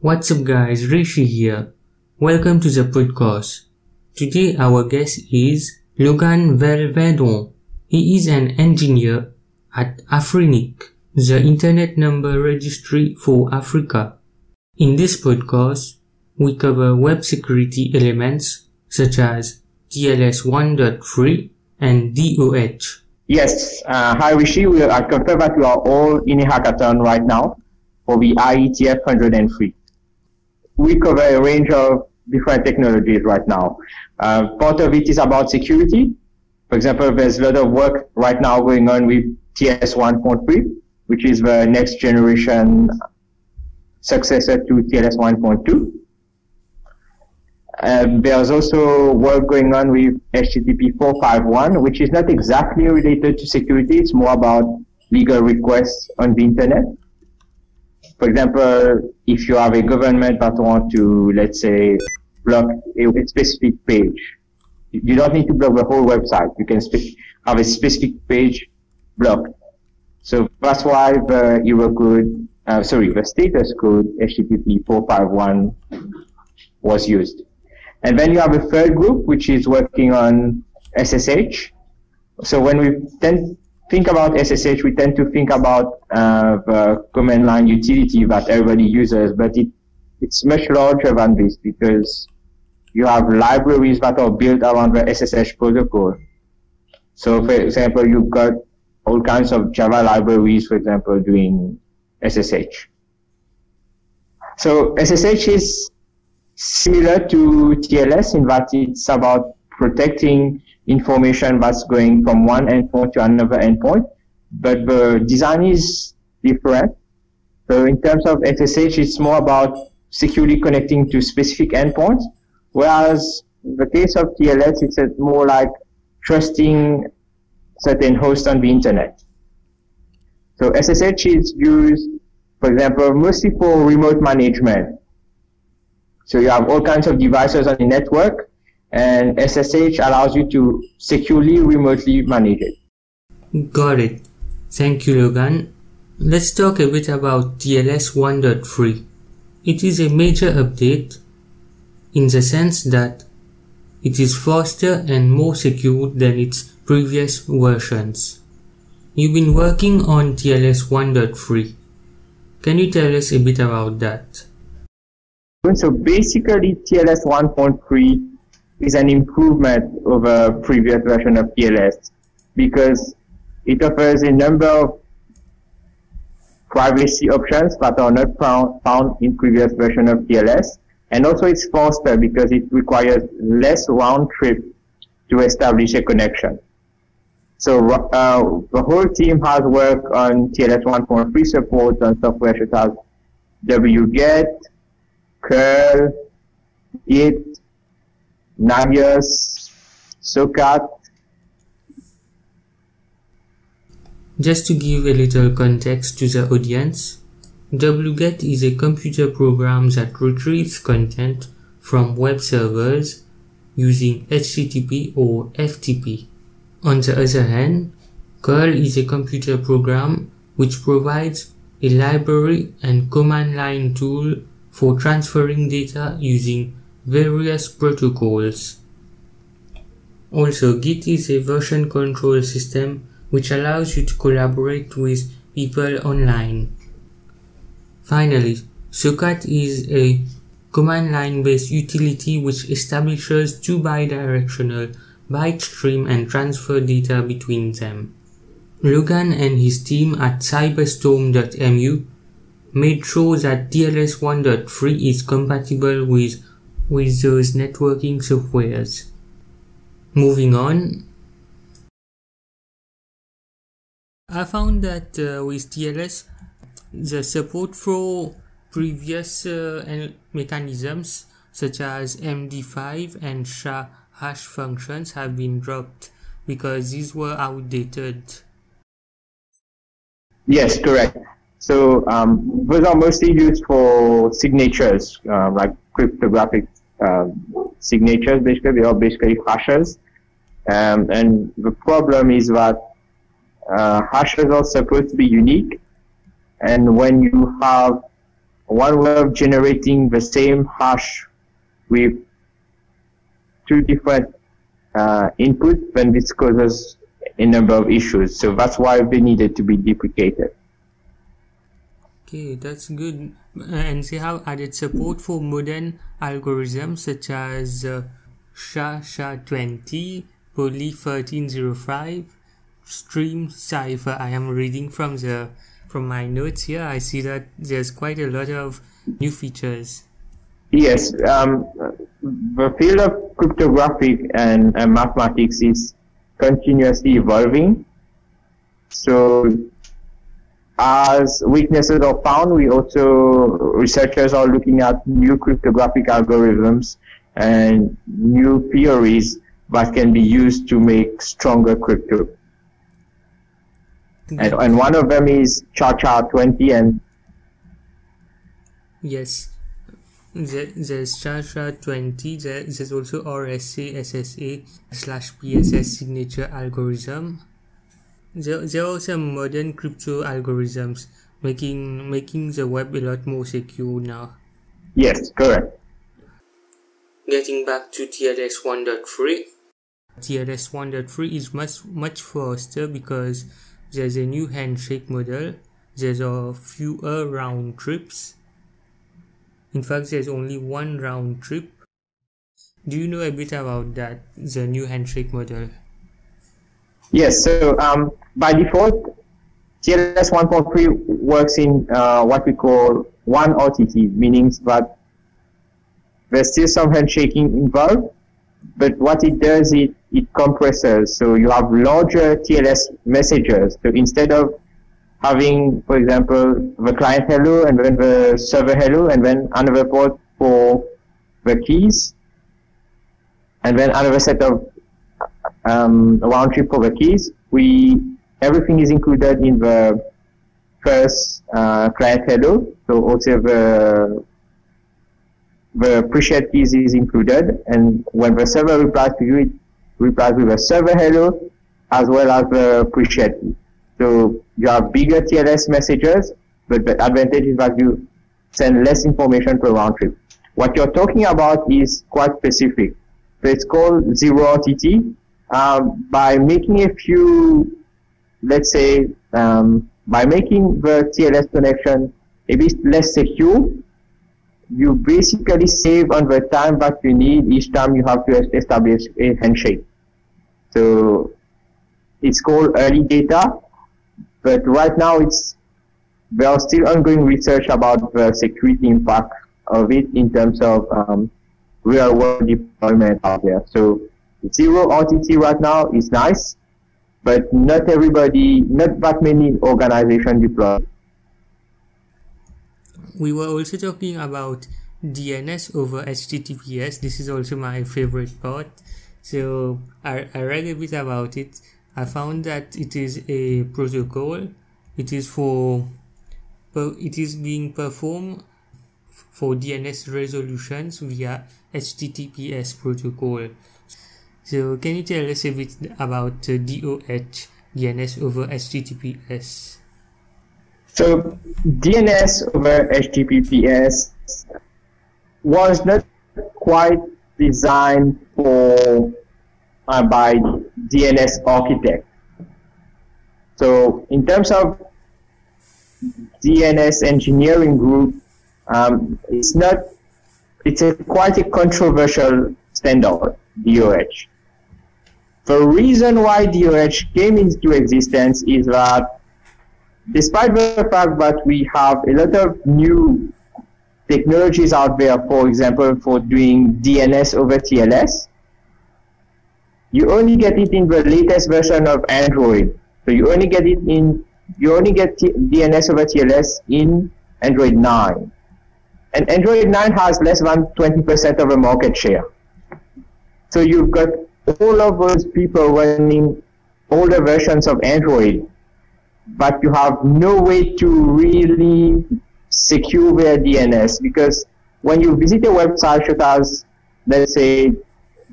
What's up guys, Rishi here. Welcome to the podcast. Today our guest is Logan Velvindron. He is an engineer at Afrinic, the Internet Number Registry for Africa. In this podcast, we cover web security elements such as TLS 1.3 and DOH. Yes. Uh, hi, Rishi. We are confirmed that we are all in a hackathon right now for the IETF 103. We cover a range of different technologies right now. Uh, part of it is about security. For example, there's a lot of work right now going on with TLS 1.3, which is the next generation successor to TLS 1.2. Um, there's also work going on with HTTP 451, which is not exactly related to security. It's more about legal requests on the internet. For example, if you have a government that want to, let's say, block a, specific page, you don't need to block the whole website. You can have a specific page blocked. So that's why the error code, uh, sorry, the status code HTTP 451 was used. And then you have a third group, which is working on SSH. So when we tend think about SSH, we tend to think about uh, the command line utility that everybody uses, but it, it's much larger than this because you have libraries that are built around the SSH protocol. So for example, you've got all kinds of Java libraries, for example, doing SSH. So SSH is similar to TLS in that it's about protecting information that's going from one endpoint to another endpoint, but the design is different. So in terms of SSH, it's more about securely connecting to specific endpoints, whereas in the case of TLS, it's more like trusting certain hosts on the internet. So SSH is used, for example, mostly for remote management. So you have all kinds of devices on the network and SSH allows you to securely remotely manage it. Got it. Thank you, Logan. Let's talk a bit about TLS 1.3. It is a major update in the sense that it is faster and more secure than its previous versions. You've been working on TLS 1.3. Can you tell us a bit about that? So basically TLS 1.3 is an improvement over previous version of TLS because it offers a number of privacy options that are not found, found in previous version of TLS. And also Git's faster because it requires less round trip to establish a connection. So uh, the whole team has worked on TLS 1.3 support on software such as wget, curl, it, Nagios, Socat. Just to give a little context to the audience, wget is a computer program that retrieves content from web servers using HTTP or FTP. On the other hand, curl is a computer program which provides a library and command line tool for transferring data using various protocols. Also, Git is a version control system which allows you to collaborate with people online. Finally, Socat is a command line based utility which establishes two bidirectional byte stream and transfer data between them. Logan and his team at cyberstorm.mu made sure that TLS 1.3 is compatible with with those networking softwares. Moving on, I found that uh, with TLS, the support for previous uh, mechanisms such as MD5 and SHA hash functions have been dropped because these were outdated. Yes, correct. So um, those are mostly used for signatures, uh, like cryptographic um, signatures. Basically, they are basically hashes. Um, and the problem is that uh, hashes are supposed to be unique. And when you have one way of generating the same hash with two different uh, inputs, then this causes a number of issues. So that's why they needed to be deprecated. Okay, that's good. And they have added support for modern algorithms such as uh, ChaCha20, Poly 1305, Stream Cipher. I am reading from the from my notes here. I see that there's quite a lot of new features. Yes, um, the field of cryptographic and, and mathematics is continuously evolving. So as weaknesses are found, we also researchers are looking at new cryptographic algorithms and new theories that can be used to make stronger crypto. And, and one of them is ChaCha20 and yes. There, there's ChaCha20 there, there's also RSA SSA slash PSS signature algorithm there, there are some modern crypto algorithms making making the web a lot more secure now. Yes correct. Getting back to TLS 1.3 TLS 1.3 is much much faster because there's a new handshake model. There's a fewer round trips. In fact there's only one round trip. Do you know a bit about that the new handshake model yes so um, by default TLS 1.3 works in uh, what we call one RTT meaning that there's still some handshaking involved but what it does it it compresses. So you have larger TLS messages. So instead of having for example the client hello and then the server hello and then another port for the keys and then another set of um, round trip for the keys we everything is included in the first uh, client hello so also the the pre-shared keys is included and when the server replies to you, it replies with a server hello as well as the pre-shared key. So you have bigger TLS messages, but the advantage is that you send less information per round trip. What you're talking about is quite specific. So it's called zero RTT. Um, by making a few, let's say, um, by making the TLS connection a bit less secure, you basically save on the time that you need each time you have to establish a handshake. So it's called early data, but right now it's there are still ongoing research about the security impact of it in terms of um, real world deployment out there. So zero RTT right now is nice, but not everybody, not that many organizations deploy we were also talking about DNS over HTTPS. This is also my favorite part. So I, I read a bit about it. I found that it is a protocol. It is for it is being performed for DNS resolutions via HTTPS protocol. So can you tell us a bit about DOH DNS over HTTPS? So DNS over HTTPS was not quite designed for uh, by DNS architect. So in terms of DNS engineering group, um, it's not, it's a quite a controversial standard, DOH. The reason why DOH came into existence is that despite the fact that we have a lot of new technologies out there, for example, for doing DNS over TLS, you only get it in the latest version of Android. So you only get it in, you only get T DNS over TLS in Android 9. And Android 9 has less than 20% of the market share. So you've got all of those people running older versions of Android but you have no way to really secure their DNS because when you visit a website such as, let's say,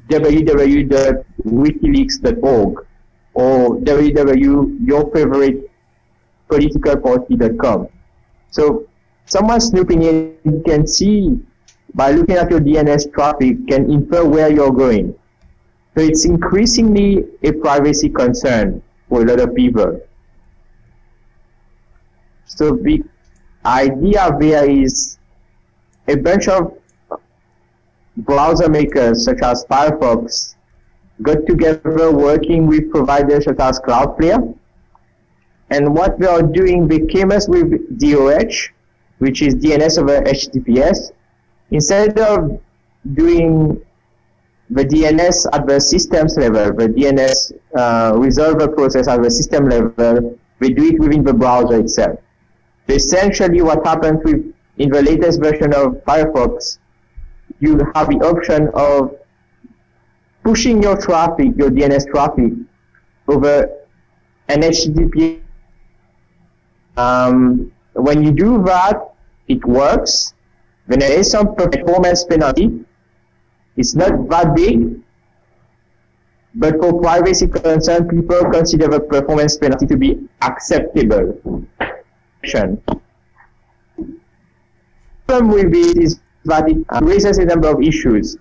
www.wikileaks.org or www.yourfavoritepoliticalparty.com. So someone snooping in can see by looking at your DNS traffic can infer where you're going. So it's increasingly a privacy concern for a lot of people. So the idea there is a bunch of browser makers such as Firefox got together working with providers such as Cloudflare. And what they are doing, they came us with DOH, which is DNS over HTTPS. Instead of doing the DNS at the systems level, the DNS uh, resolver process at the system level, we do it within the browser itself. Essentially what happens with, in the latest version of Firefox, you have the option of pushing your traffic, your DNS traffic, over an HTTP. Um, when you do that, it works. When there is some performance penalty, it's not that big, but for privacy concern, people consider the performance penalty to be acceptable. Problem with it is that it raises a number of issues.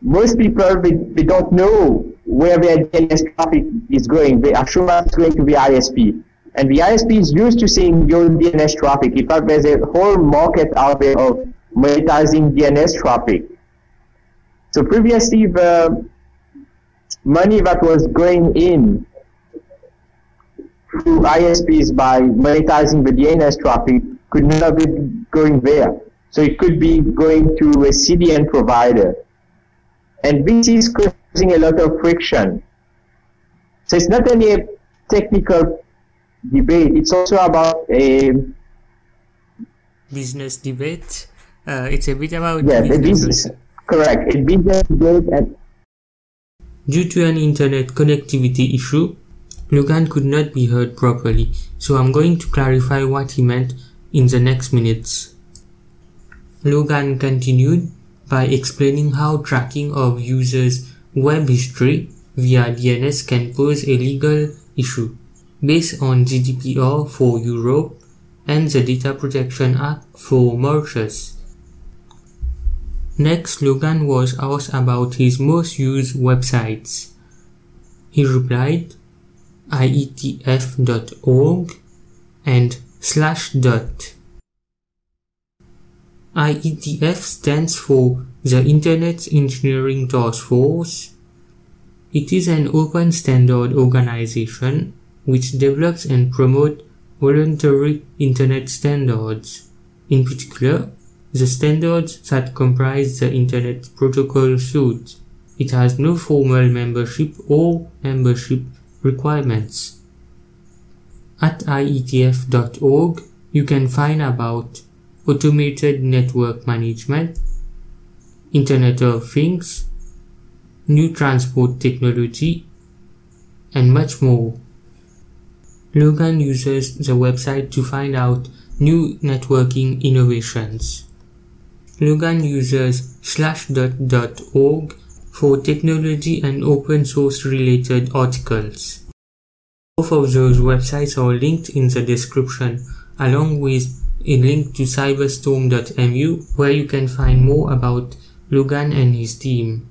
Most people, they, they don't know where their DNS traffic is going. They are sure it's going to the ISP. And the ISP is used to seeing your DNS traffic. In fact, there's a whole market out there of monetizing DNS traffic. So previously, the money that was going in through ISPs by monetizing the DNS traffic could not be going there. So it could be going to a CDN provider. And this is causing a lot of friction. So it's not only a technical debate, it's also about a business debate. Uh, it's a bit about yeah, business correct. A business debate and Due to an internet connectivity issue, Logan could not be heard properly, so I'm going to clarify what he meant in the next minutes. Logan continued by explaining how tracking of users' web history via DNS can pose a legal issue based on GDPR for Europe and the Data Protection Act for Mauritius. Next, Logan was asked about his most used websites. He replied, ietf.org and slash dot. IETF stands for the Internet Engineering Task Force. It is an open standard organization which develops and promotes voluntary Internet standards. In particular, the standards that comprise the Internet Protocol suite. It has no formal membership or membership requirements. At ietf.org, you can find about automated network management, Internet of Things, new transport technology, and much more. Logan uses the website to find out new networking innovations. Logan uses slashdot.org for technology and open source related articles. Both of those websites are linked in the description along with a link to cyberstorm.mu where you can find more about Logan and his team.